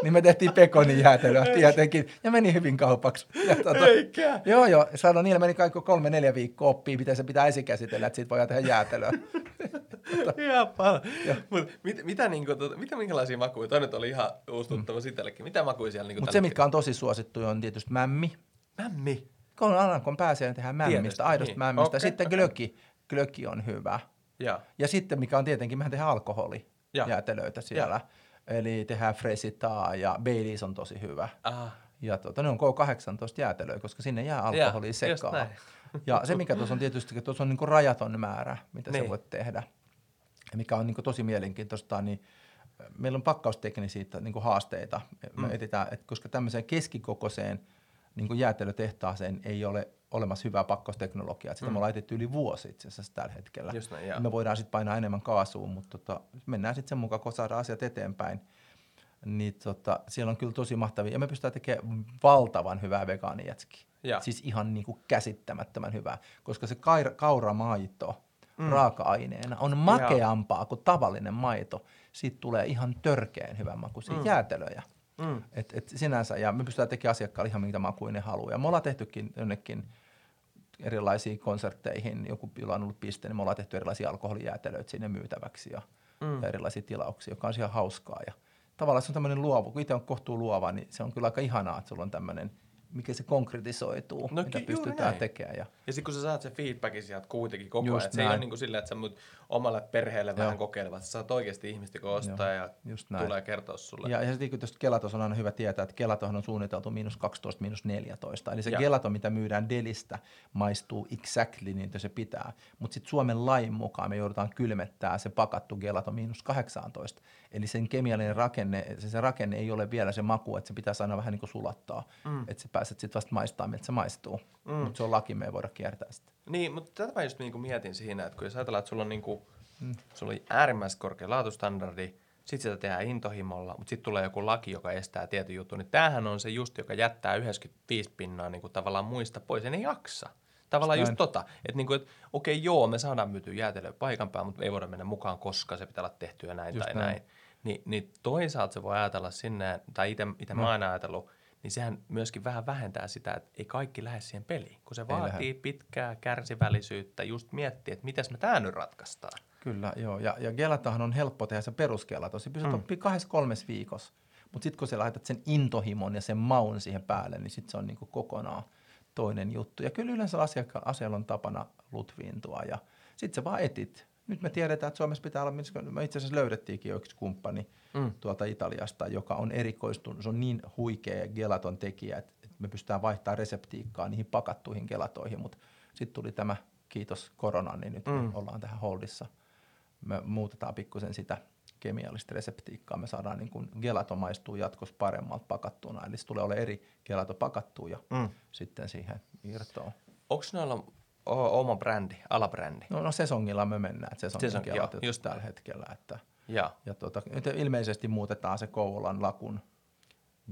Speaker 2: Niin me tehtiin pekonijäätelöä tietenkin. Ja meni hyvin kaupaksi. Ja, tota,
Speaker 1: Eikä.
Speaker 2: Joo, joo. Sanoin, niillä meni kaikki kolme, neljä viikkoa oppii, miten se pitää esikäsitellä, että siitä voidaan tehdä jäätelöä.
Speaker 1: Ihan paljon. Mut mit, mitä, niinku, tota, mitä minkälaisia makuja? Toi nyt oli ihan uusi tuttava mm. itsellekin. Mitä makuja siellä niinku
Speaker 2: Mutta se, mitkä on tosi suosittuja, on tietysti mämmi.
Speaker 1: Mämmi.
Speaker 2: Kun kun pääsee tehdä mämmistä,
Speaker 1: Tietysti,
Speaker 2: aidosta
Speaker 1: niin.
Speaker 2: mämmistä.
Speaker 1: Okei,
Speaker 2: Sitten
Speaker 1: okei.
Speaker 2: glöki. Glöki on hyvä.
Speaker 1: Ja.
Speaker 2: Ja sitten, mikä on tietenkin, mehän tehdään alkoholi
Speaker 1: Ja.
Speaker 2: jäätelöitä siellä. Eli tehdään fresitaa ja Baileys on tosi hyvä.
Speaker 1: Ah.
Speaker 2: Ja tuota, ne on K18 jäätelöä, koska sinne jää alkoholi
Speaker 1: just
Speaker 2: sekaan. Ja se, mikä tuossa on tietysti, että tuossa on niin rajaton määrä, mitä niin.
Speaker 1: Niin.
Speaker 2: sä voit tehdä. Ja mikä on niin tosi mielenkiintoista, niin meillä on pakkausteknisiä niin haasteita. Me
Speaker 1: Mm.
Speaker 2: etsitään, että koska tämmöiseen keskikokoiseen niin jäätelötehtaaseen ei ole olemassa hyvää pakkausteknologiaa. Sitä
Speaker 1: Mm.
Speaker 2: me ollaan etetty yli vuosi itse asiassa tällä hetkellä.
Speaker 1: Just näin, joo.
Speaker 2: Ja me voidaan sitten painaa enemmän kaasua, mutta tota, mennään sitten sen mukaan, kun saadaan asiat eteenpäin. Niin tota, siellä on kyllä tosi mahtavia. Ja me pystytään tekemään valtavan hyvää vegaanijätskiä.
Speaker 1: Ja.
Speaker 2: Siis ihan niin kuin käsittämättömän hyvää. Koska se kaira, kauramaito mm. raaka-aineena on makeampaa kuin tavallinen maito. Siitä tulee ihan törkeän hyvän makuisia mm. jäätelöjä.
Speaker 1: Mm.
Speaker 2: Et, et sinänsä, ja me pystytään tekemään asiakkaalle ihan mitä makuja ne haluaa. Ja me ollaan tehtykin jonnekin erilaisiin konsertteihin, joku, jolla on ollut piste, niin me ollaan tehty erilaisia alkoholijäätelöitä sinne myytäväksi ja, mm. ja erilaisia tilauksia, joka on ihan hauskaa. Ja tavallaan se on tämmöinen luova, kun itse on kohtuu luova, niin se on kyllä aika ihanaa, että sulla on tämmöinen, mikä se konkretisoituu,
Speaker 1: No
Speaker 2: mitä
Speaker 1: juuri
Speaker 2: pystytään
Speaker 1: näin.
Speaker 2: tekemään. Ja,
Speaker 1: Ja sitten kun sä saat sen feedbackin sieltä kuitenkin koko
Speaker 2: Just
Speaker 1: ajan, että se ei ole niin kuin silleen, että sä mut omalle perheelle vähän
Speaker 2: Joo.
Speaker 1: kokeilevat, sä saat oikeasti ihmistä, ostaa
Speaker 2: Joo,
Speaker 1: ja
Speaker 2: just näin.
Speaker 1: tulee kertoa sulle.
Speaker 2: Ja, ja sitten tuosta Gelatos on aina hyvä tietää, että Gelatohan on suunniteltu miinus 12, miinus 14. Eli se
Speaker 1: Ja.
Speaker 2: Gelato, mitä myydään Delistä, maistuu exactly niin se pitää. Mutta sitten Suomen lain mukaan me joudutaan kylmettää se pakattu Gelato miinus 18. Eli sen kemiallinen rakenne, se, se rakenne ei ole vielä se maku, että se pitää aina vähän niin kuin sulattaa. Mm. Että sä pääset sitten vasta maistaa, miltä se maistuu. Mm. Mutta se on laki, me ei voida kiertää sitä.
Speaker 1: Niin, mutta tätä mä just niinku mietin siinä, että kun jos ajatellaan, että sulla on, niinku, mm. sulla on äärimmäisen korkea laatustandardi, sitten sitä tehdään intohimolla, mutta sitten tulee joku laki, joka estää tietyn jutun, niin tämähän on se just, joka jättää 95 pinnaa niinku tavallaan muista pois, ja ne jaksa. Tavallaan just
Speaker 2: näin.
Speaker 1: tota, että niinku, et, okei joo, me saadaan myytyä jäätelöä paikan päällä, mutta ei voida mennä mukaan, koska se pitää olla tehtyä näin
Speaker 2: Just
Speaker 1: tai
Speaker 2: näin.
Speaker 1: näin. Ni, niin toisaalta se voi ajatella sinne, tai itse mä oon ajatellut, niin sehän myöskin vähän vähentää sitä, että ei kaikki lähde siihen peliin, kun se vaatii
Speaker 2: lähde.
Speaker 1: pitkää kärsivällisyyttä, just miettiä, että miten me tämä nyt ratkaistaan.
Speaker 2: Kyllä, joo. Ja, ja gelatahan on helppo tehdä se perusgelato. Se pystyt mm. oppii kahdessa kolmes viikossa. Mutta sitten kun sä laitat sen intohimon ja sen maun siihen päälle, niin sitten se on niinku kokonaan toinen juttu. Ja kyllä yleensä asiakka- asialla on tapana lutviintua ja sitten sä vaan etit. Nyt me tiedetään, että Suomessa pitää olla, me itse asiassa löydettiinkin jo yksi kumppani mm. tuolta Italiasta, joka on erikoistunut, se on niin huikea gelaton tekijä, että me pystytään vaihtamaan reseptiikkaa niihin pakattuihin gelatoihin, mutta sitten tuli tämä, kiitos koronan, niin nyt mm. me ollaan tähän holdissa. Me muutetaan pikkusen sitä kemiallista reseptiikkaa, me saadaan niin kuin gelato maistuu jatkossa paremmalta pakattuna, eli se tulee olemaan eri gelato pakattu ja mm. sitten siihen irtoon.
Speaker 1: Onko noilla oma brändi, alabrändi?
Speaker 2: No, no sesongilla me mennään, että sesongin
Speaker 1: joo,
Speaker 2: just
Speaker 1: just
Speaker 2: tällä hetkellä. Että,
Speaker 1: Ja.
Speaker 2: ja nyt ilmeisesti muutetaan se Kouvolan lakun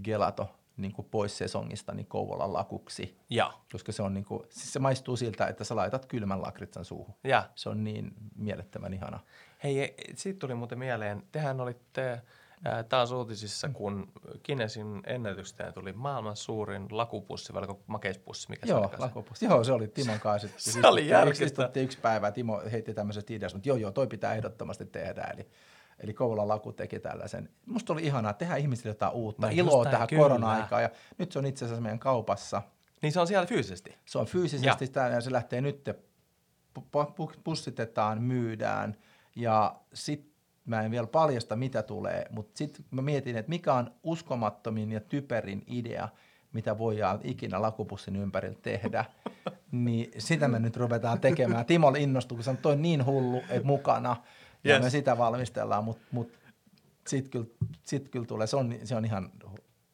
Speaker 2: gelato niin kuin pois sesongista niin Kouvolan lakuksi,
Speaker 1: Ja.
Speaker 2: koska se on niin kuin, siis se maistuu siltä, että sä laitat kylmän lakritsan suuhun.
Speaker 1: Ja.
Speaker 2: Se on niin mielettömän ihana.
Speaker 1: Hei, e- siitä tuli muuten mieleen, tehän olitte Ää, Taas uutisissa, kun Kinesin ennätykseen tuli maailman suurin lakupussi, vai makeispussi, mikä se
Speaker 2: Joo,
Speaker 1: se?
Speaker 2: lakopussi. Joo, se oli Timon kanssa. Sitten
Speaker 1: Se oli
Speaker 2: istuttiin yksi päivä, Timo heitti tämmöisestä ideasta, mutta joo, joo, toi pitää ehdottomasti tehdä. Eli, eli Kouvolan laku teki tällaisen. Musta oli ihanaa tehdä ihmisille jotain uutta,
Speaker 1: No
Speaker 2: iloa tähän
Speaker 1: kyllä.
Speaker 2: korona-aikaan. Ja nyt se on itse asiassa meidän kaupassa.
Speaker 1: Niin se on siellä fyysisesti.
Speaker 2: Se on fyysisesti sitä, ja se lähtee nyt, pu- pu- pussitetaan, myydään. Ja sitten mä en vielä paljasta, mitä tulee, mutta sitten mä mietin, että mikä on uskomattomin ja typerin idea, mitä voidaan ikinä lakupussin ympärillä tehdä, niin sitä me nyt ruvetaan tekemään. Timo innostui, kun sanoi, toi on niin hullu, että mukana, ja
Speaker 1: Yes.
Speaker 2: me sitä valmistellaan, mutta mut, sitten kyllä, sit kyllä tulee, se on, se on ihan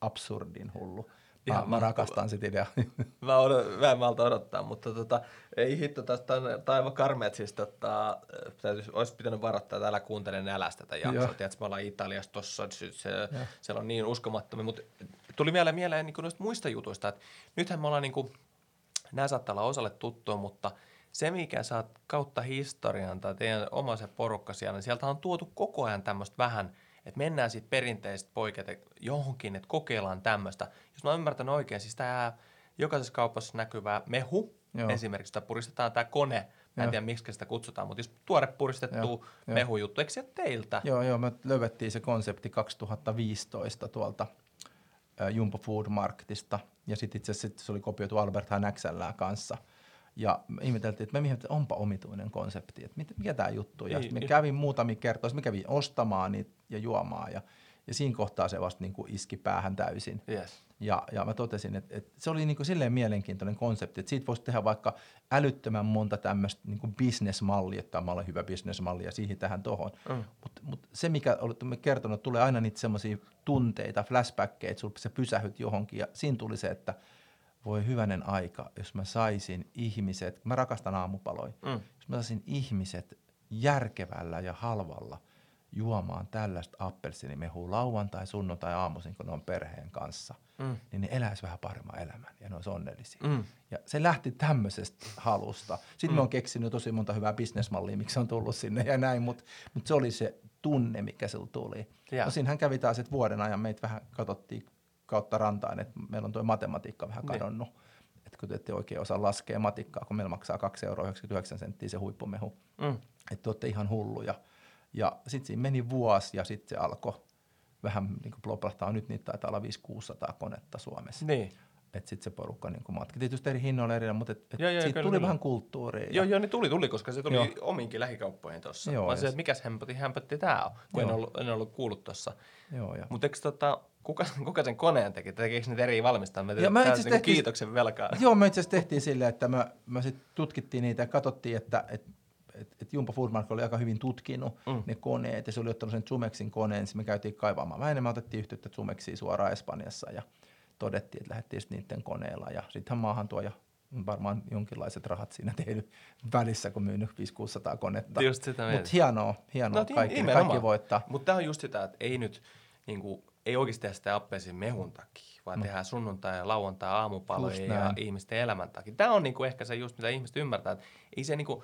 Speaker 2: absurdin hullu. Mä,
Speaker 1: Ihan
Speaker 2: mä rakastan sitä ideaa.
Speaker 1: Mä, odot, mä en malta odottaa, mutta tota, ei hitto, tästä on aivan karmea, että siis tota, täytyisi, olisi pitänyt varoittaa, että älä kuuntele nälästä tätä jaksoa.
Speaker 2: Joo.
Speaker 1: Tiedätkö, me ollaan Italiassa tossa, se, se, siellä on niin uskomattomia, mutta tuli vielä mieleen niin noista muista jutuista, että nythän me ollaan niin kuin, nämä saattaa olla osalle tuttua, mutta se, mikä sä oot kautta historian tai teidän oma se porukka siellä, niin sieltä on tuotu koko ajan tämmöistä vähän, että mennään siitä perinteisestä poiketa johonkin, että kokeillaan tämmöistä. Jos mä oon ymmärtänyt oikein, siis tämä jokaisessa kaupassa näkyvä mehu,
Speaker 2: Joo.
Speaker 1: Esimerkiksi sitä puristetaan tämä kone, mä en
Speaker 2: Joo.
Speaker 1: tiedä miksi sitä kutsutaan, mutta jos tuore puristettu
Speaker 2: Joo,
Speaker 1: mehujuttu, eikö se ole teiltä?
Speaker 2: Joo, joo, me löydettiin se konsepti 2015 tuolta Jumbo Food Marketista, ja sitten itse asiassa sit se oli kopioitu Albert XLään kanssa. Ja me ihmeteltiin, että me mietin, että onpa omituinen konsepti, että mit- mikä tämä juttu. Ja
Speaker 1: Niin,
Speaker 2: me
Speaker 1: niin.
Speaker 2: kävin muutamia kertoja, me kävin ostamaan niitä ja juomaan, ja, ja siinä kohtaa se vasta niin kuin iski päähän täysin.
Speaker 1: Yes.
Speaker 2: Ja, ja mä totesin, että, että se oli niin kuin silleen mielenkiintoinen konsepti, että siitä voisi tehdä vaikka älyttömän monta tämmöistä niin bisnesmallia, että tämä on hyvä bisnesmalli ja siihen tähän tohon.
Speaker 1: Mm.
Speaker 2: Mutta mut se, mikä olette kertonut, tulee aina niitä semmoisia tunteita, flashbackkejä, että sä pysähyt johonkin ja siinä tuli se, että voi hyvänen aika, jos mä saisin ihmiset, mä rakastan aamupaloja,
Speaker 1: Mm.
Speaker 2: jos mä saisin ihmiset järkevällä ja halvalla juomaan tällaista appelsiinimehua lauantai, sunnuntai aamuisin, kun ne on perheen kanssa,
Speaker 1: Mm.
Speaker 2: niin ne eläis vähän paremman elämän ja ne olisi onnellisia.
Speaker 1: Mm.
Speaker 2: Ja se lähti tämmöisestä halusta. Sitten mm. me on keksinyt tosi monta hyvää bisnesmallia, miksi on tullut sinne ja näin, mutta mut se oli se tunne, mikä sillä tuli.
Speaker 1: Ja.
Speaker 2: No siinähän kävi taas, että vuoden ajan meitä vähän katsottiin kautta rantaan, että meillä on tuo matematiikka vähän
Speaker 1: Niin.
Speaker 2: kadonnut. Että kun te ette oikein osaa laskea matikkaa, kun meillä maksaa 2,99 euroa senttiä se huippumehu.
Speaker 1: Mm.
Speaker 2: Että te olette ihan hulluja. Ja sitten siinä meni vuosi ja sitten se alkoi vähän niin kuin plopahtaa. Nyt niitä taitaa olla 500-600 konetta Suomessa.
Speaker 1: Niin.
Speaker 2: Että sitten se porukka niin matki. Tietysti eri hinnoilla eri, mutta et, et
Speaker 1: Joo, joo,
Speaker 2: siitä
Speaker 1: kyllä,
Speaker 2: tuli
Speaker 1: kyllä.
Speaker 2: vähän kulttuuria.
Speaker 1: Joo, joo, niin tuli, tuli, koska se tuli
Speaker 2: Joo.
Speaker 1: joo. omiinkin lähikauppoihin tuossa.
Speaker 2: Joo,
Speaker 1: Vaan se, että mikäs hempäti, hempätti tää on, kun en
Speaker 2: Joo.
Speaker 1: ollut, en ollut kuullut tuossa.
Speaker 2: joo, ja.
Speaker 1: Mutta eikö tota, kuka, kuka sen koneen teki? Tekeekö niitä eri valmistaa? Me
Speaker 2: Ja mä itse
Speaker 1: niinku
Speaker 2: tehtiin-
Speaker 1: kiitoksen velkaa.
Speaker 2: Joo, me itse asiassa tehtiin silleen, että me, me sit tutkittiin niitä ja katsottiin, että et, et, et Jumbo Foodmark oli aika hyvin tutkinut
Speaker 1: Mm.
Speaker 2: mm. ne koneet ja se oli ottanut sen Zumexin koneen, niin me käytiin kaivaamaan. Vähän enemmän otettiin yhteyttä Zumexiin suoraan Espanjassa ja todettiin, että lähdettiin niiden koneella ja sittenhän maahan tuo ja varmaan jonkinlaiset rahat siinä tehnyt välissä, kun myynyt 500-600 konetta.
Speaker 1: Just sitä.
Speaker 2: Mutta hienoa, hienoa.
Speaker 1: No,
Speaker 2: No, kaikki,
Speaker 1: nimenomaan.
Speaker 2: kaikki voittaa.
Speaker 1: Mutta tämä on just sitä, että ei nyt, niinku, ei oikeasti tehdä sitä appelsin mehun takia, vaan no. tehdään sunnuntai ja lauantai aamupaloja ja ihmisten elämän takia. Tämä on niinku ehkä se just, mitä ihmiset ymmärtää, että ei se niinku, hitto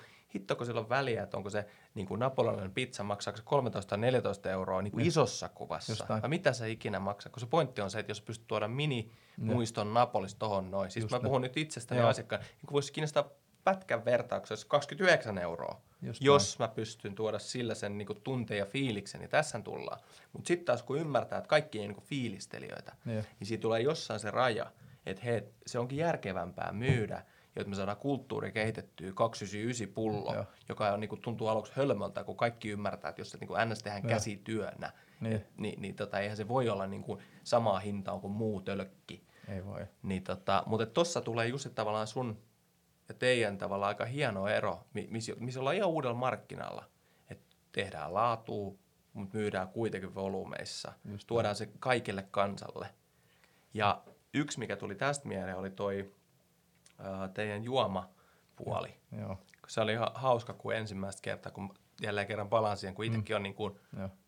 Speaker 1: kun sillä on väliä, että onko se niinku napolilainen pizza, maksaako se 13 tai 14 euroa niinku isossa kuvassa,
Speaker 2: Just näin.
Speaker 1: vai mitä se ikinä maksaa, kun se pointti on se, että jos pystyt tuoda mini muiston Napolista tohon noin, siis
Speaker 2: Just
Speaker 1: mä
Speaker 2: näin.
Speaker 1: puhun nyt itsestäni asiakkaan, niin kun voisi kiinnostaa pätkän vertauksessa 29 euroa,
Speaker 2: Just
Speaker 1: jos mä pystyn tuoda sillä sen niin tunteen ja fiiliksen, niin tässä tullaan. Mutta sitten taas kun ymmärtää, että kaikki ei niin fiilistelijöitä,
Speaker 2: Joo.
Speaker 1: niin siitä tulee jossain se raja, että hei, se onkin järkevämpää myydä, jotta me saadaan kulttuuri kehitettyä 299 pullo,
Speaker 2: Joo.
Speaker 1: joka on, niin kuin, tuntuu aluksi hölmöltä, kun kaikki ymmärtää, että jos se niin kuin ns. tehdään
Speaker 2: Joo.
Speaker 1: käsityönä,
Speaker 2: Niin.
Speaker 1: niin, niin, niin tota, eihän se voi olla niin kuin samaa hintaa kuin muu tölkki.
Speaker 2: Ei voi.
Speaker 1: Niin tota, mutta tuossa tulee just tavallaan sun ja teidän tavallaan aika hieno ero, mi- missä miss ollaan ihan uudella markkinalla. Että tehdään laatua, mutta myydään kuitenkin volyymeissa.
Speaker 2: Just
Speaker 1: Tuodaan se kaikille kansalle. Ja yksi, mikä tuli tästä mieleen, oli toi teidän juomapuoli.
Speaker 2: Joo,
Speaker 1: Se oli ihan hauska, kun ensimmäistä kertaa, kun jälleen kerran palaan siihen, kun itsekin on niin kuin,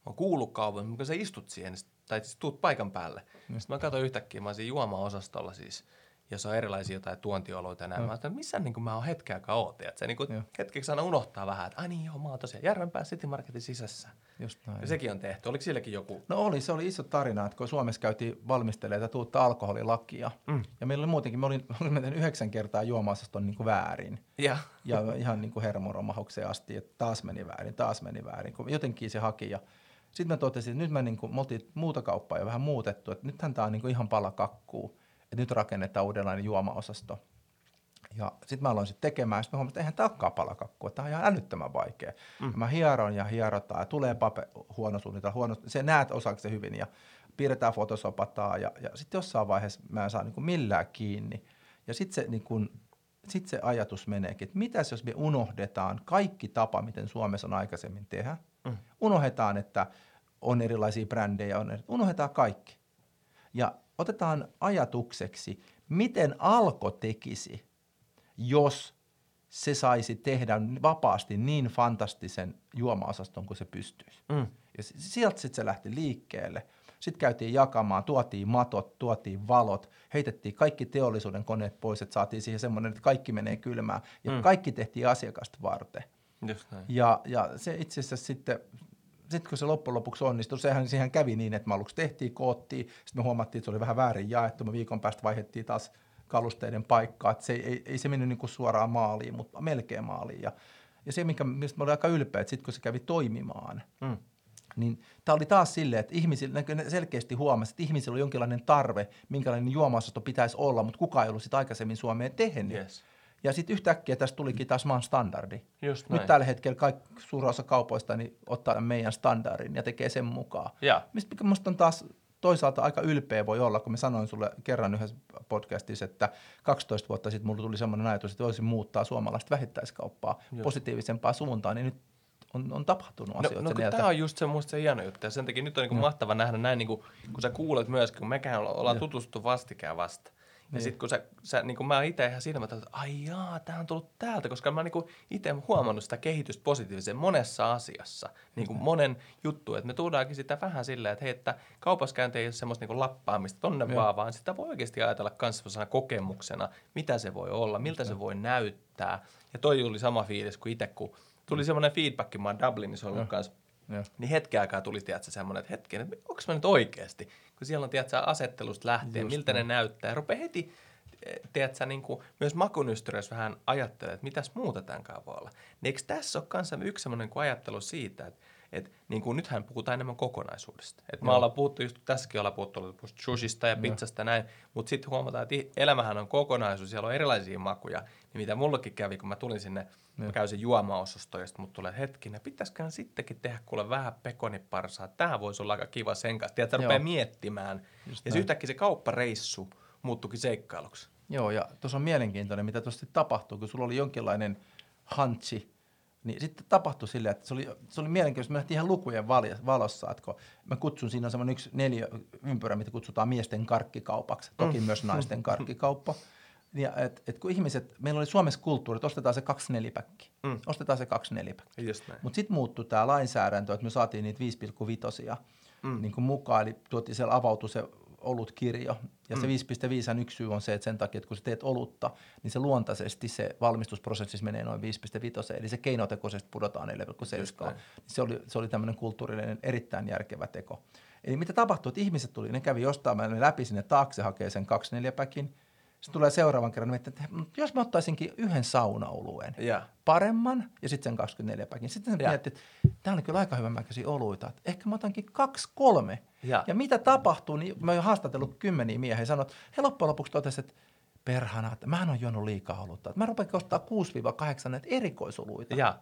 Speaker 1: on kuullut kaupan, mutta kun sä istut siihen, niin tai siis tuut paikan päälle. Sitten mä katsoin yhtäkkiä, mä oon siinä juomaosastolla siis, jossa on erilaisia jotain tuontioloita ja näin. Mä ajattelin, missä niin kuin mä oon hetkeäkään oot, että se niin hetkeksi aina unohtaa vähän, että ai niin joo, mä oon tosiaan Järvenpää City Marketin sisässä.
Speaker 2: Just näin.
Speaker 1: Ja sekin on tehty. Oliko silläkin joku?
Speaker 2: No oli, se oli iso tarina, että kun Suomessa käytiin valmistelemaan tätä uutta alkoholilakia, mm. ja meillä oli muutenkin, me olin, olin mennyt yhdeksän kertaa juomaosaston niin kuin väärin.
Speaker 1: Ja.
Speaker 2: ja ihan niin kuin hermoromahaukseen asti, että taas meni väärin, taas meni väärin, kun jotenkin se haki. Ja sitten mä totesin, että nyt mä niin kuin, me oltiin muuta kauppaa jo vähän muutettu, että nythän tämä on niin kuin ihan pala kakkuu, että nyt rakennetaan uudenlainen juomaosasto. Ja sitten mä aloin sitten tekemään, ja sitten mä huomasin, että eihän tämä olekaan palakakkua, tämä on ihan älyttömän vaikea. Mm. Mä hieron ja hierotaan, ja tulee pape, huono suunnitelma, huono, se näet osaako se hyvin, ja piirretään fotosopataan, ja, ja sitten jossain vaiheessa mä en saa niin kuin millään kiinni. Ja sitten se, niin kuin, sit se ajatus meneekin, että mitäs jos me unohdetaan kaikki tapa, miten Suomessa on aikaisemmin tehdä. Mm. Unohdetaan, että on erilaisia brändejä, on, unohdetaan kaikki. Ja otetaan ajatukseksi, miten Alko tekisi – jos se saisi tehdä vapaasti niin fantastisen juomaosaston kuin se pystyisi. Mm. Ja sieltä sitten se lähti liikkeelle. Sitten käytiin jakamaan, tuotiin matot, tuotiin valot, heitettiin kaikki teollisuuden koneet pois, että saatiin siihen semmoinen, että kaikki menee kylmään. Ja mm. kaikki tehtiin asiakasta varten.
Speaker 1: Just näin.
Speaker 2: Ja, ja se itse asiassa sitten, sitten kun se loppujen lopuksi onnistui, sehän, sehän kävi niin, että me aluksi tehtiin, koottiin, sitten me huomattiin, että se oli vähän väärin jaettu, me viikon päästä vaihdettiin taas kalusteiden paikkaa, että se ei, ei se mennyt niin kuin suoraan maaliin, mutta melkein maaliin. Ja, ja se, mikä, mistä mä olin aika ylpeä, että sitten kun se kävi toimimaan, mm. niin tämä oli taas silleen, että ihmisillä selkeästi huomasi, että ihmisillä oli jonkinlainen tarve, minkälainen juomaosasto pitäisi olla, mutta kukaan ei ollut sitä aikaisemmin Suomeen tehnyt. Yes. Ja sitten yhtäkkiä tästä tulikin taas maan standardi.
Speaker 1: Just
Speaker 2: Nyt tällä hetkellä kaikki suurin osa kaupoista niin ottaa meidän standardin ja tekee sen mukaan.
Speaker 1: Ja.
Speaker 2: Mistä musta on taas toisaalta aika ylpeä voi olla, kun mä sanoin sulle kerran yhdessä podcastissa, että 12 vuotta sitten mulla tuli sellainen ajatus, että voisin muuttaa suomalaista vähittäiskauppaa Joo. positiivisempaan suuntaan, niin nyt on, on tapahtunut no, asioita.
Speaker 1: No, no tämä on just se, musta se hieno juttu, ja sen takia nyt on niin mahtava nähdä näin, niin kuin, kun sä kuulet myöskin, kun mekään ollaan tutustuttu vastikään vasta. Ja niin. sitten kun sä, sä niin kuin mä itse ihan siinä, että ai jaa, tämä on tullut täältä, koska mä niin itse huomannut sitä kehitystä positiivisen monessa asiassa, niin kuin monen juttu, että me tuodaankin sitä vähän silleen, että hei, että kaupaskäynti ei ole semmoista niin lappaamista tonne Joo. vaan, vaan sitä voi oikeasti ajatella kanssa kokemuksena, mitä se voi olla, miltä se voi näyttää. Ja toi oli sama fiilis kuin itse, kun tuli semmoinen feedback, mä oon Dublinissa ollut kanssa ja. Niin hetken aikaa tuli tiedätkö, semmoinen, että hetken, että onko mä nyt oikeasti? Kun siellä on tiedätkö, asettelusta lähtien, Just miltä ne näyttää. Ja rupeaa heti, tiedätkö, niin kuin, myös makunystyrössä vähän ajattelee, että mitäs muuta tämän voi olla. Niin eikö tässä ole kanssa yksi semmoinen ajattelu siitä, että et, niin kuin nythän puhutaan enemmän kokonaisuudesta. Et me ollaan puhuttu, just tässäkin ollaan puhuttu sushista ja pizzasta ja näin, mutta sitten huomataan, että elämähän on kokonaisuus, siellä on erilaisia makuja. Niin mitä mullakin kävi, kun mä tulin sinne, ja. mä käysin juomaosastoon ja sitten mut tulee hetkinen, pitäisikään sittenkin tehdä kuule vähän pekoniparsaa. Tämä voisi olla aika kiva sen kanssa. Tiedätkö, rupeaa miettimään. Just ja yhtäkkiä se kauppareissu muuttuikin seikkailuksi.
Speaker 2: Joo, ja tuossa on mielenkiintoinen, mitä tuossa tapahtuu, kun sulla oli jonkinlainen hantsi niin sitten tapahtui silleen, että se oli, se oli mielenkiintoista, me ihan lukujen valossa, että kun mä kutsun, siinä on semmoinen yksi neljä ympyrä, mitä kutsutaan miesten karkkikaupaksi, toki mm. myös naisten karkkikauppa. Ja et, et kun ihmiset, meillä oli Suomessa kulttuuri, että ostetaan se kaksi nelipäkki. Mm. Ostetaan se kaksi nelipäkki. Mutta sitten muuttui tämä lainsäädäntö, että me saatiin niitä 5,5 mm. niin mukaan, eli tuotiin siellä avautui se olutkirjo. Ja se 5.5 mm. yksi syy on se, että sen takia, että kun sä teet olutta, niin se luontaisesti se valmistusprosessi menee noin 5.5, eli se keinotekoisesti pudotaan 4,7. Niin se oli, se oli tämmöinen kulttuurillinen erittäin järkevä teko. Eli mitä tapahtui, että ihmiset tuli, ne kävi jostain läpi sinne taakse, hakee sen 2 päkin, sitten tulee seuraavan kerran, että jos mä ottaisinkin yhden saunaolueen,
Speaker 1: ja.
Speaker 2: paremman ja sitten sen 24 päkin. Sitten se miettii, että tämä on kyllä aika hyvän mäköisiä oluita. Että ehkä mä otankin kaksi, kolme. Ja, ja mitä tapahtuu, niin mä oon haastatellut kymmeniä miehiä ja sanonut, että he loppujen lopuksi totesivat, että perhana, että mä en ole juonut liikaa olutta. Mä rupean ostaa 6-8 näitä erikoisoluita.
Speaker 1: Ja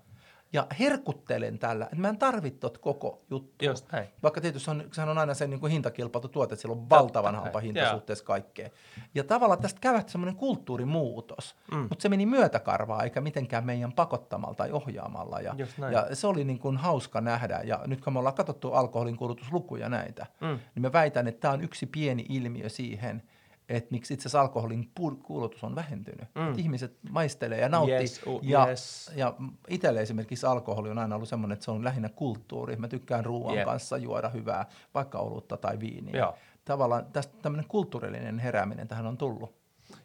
Speaker 2: ja herkuttelen tällä, että mä en tarvitse koko juttu.
Speaker 1: Just näin.
Speaker 2: Vaikka tietysti on, sehän on aina se niin kuin hintakilpailu tuote, että sillä on valtavan halpa hinta yeah. suhteessa kaikkeen. Ja tavallaan tästä kävähti semmoinen kulttuurimuutos, mm. mutta se meni myötäkarvaa eikä mitenkään meidän pakottamalla tai ohjaamalla. Ja, ja se oli niin kuin hauska nähdä. Ja nyt kun me ollaan katsottu alkoholin kulutuslukuja näitä, mm. niin mä väitän, että tämä on yksi pieni ilmiö siihen – että miksi itse asiassa alkoholin kulutus on vähentynyt. Mm. Ihmiset maistelee ja nauttii.
Speaker 1: Yes, uh,
Speaker 2: ja,
Speaker 1: yes.
Speaker 2: ja itselle esimerkiksi alkoholi on aina ollut semmoinen, että se on lähinnä kulttuuri. Mä tykkään ruoan yeah. kanssa juoda hyvää, vaikka olutta tai viiniä.
Speaker 1: Ja.
Speaker 2: Tavallaan tästä tämmöinen kulttuurillinen herääminen tähän on tullut.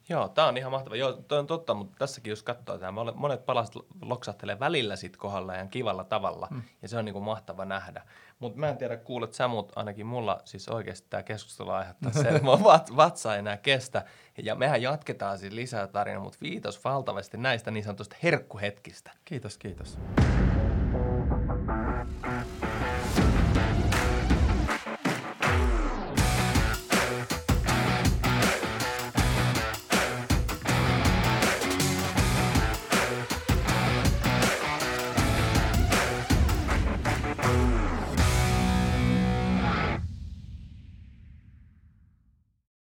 Speaker 1: Joo, tämä on ihan mahtava. Joo, toi on totta, mutta tässäkin jos katsoo tämä, monet palaset loksahtelee välillä sit kohdalla ja kivalla tavalla, mm. ja se on niinku mahtava nähdä. Mutta mä en tiedä, kuulet sä, mutta ainakin mulla siis oikeasti tämä keskustelu aiheuttaa se, että mun vatsa ei enää kestä. Ja mehän jatketaan siis lisää tarinaa, mutta viitos valtavasti näistä niin sanotusta herkkuhetkistä.
Speaker 2: Kiitos, kiitos.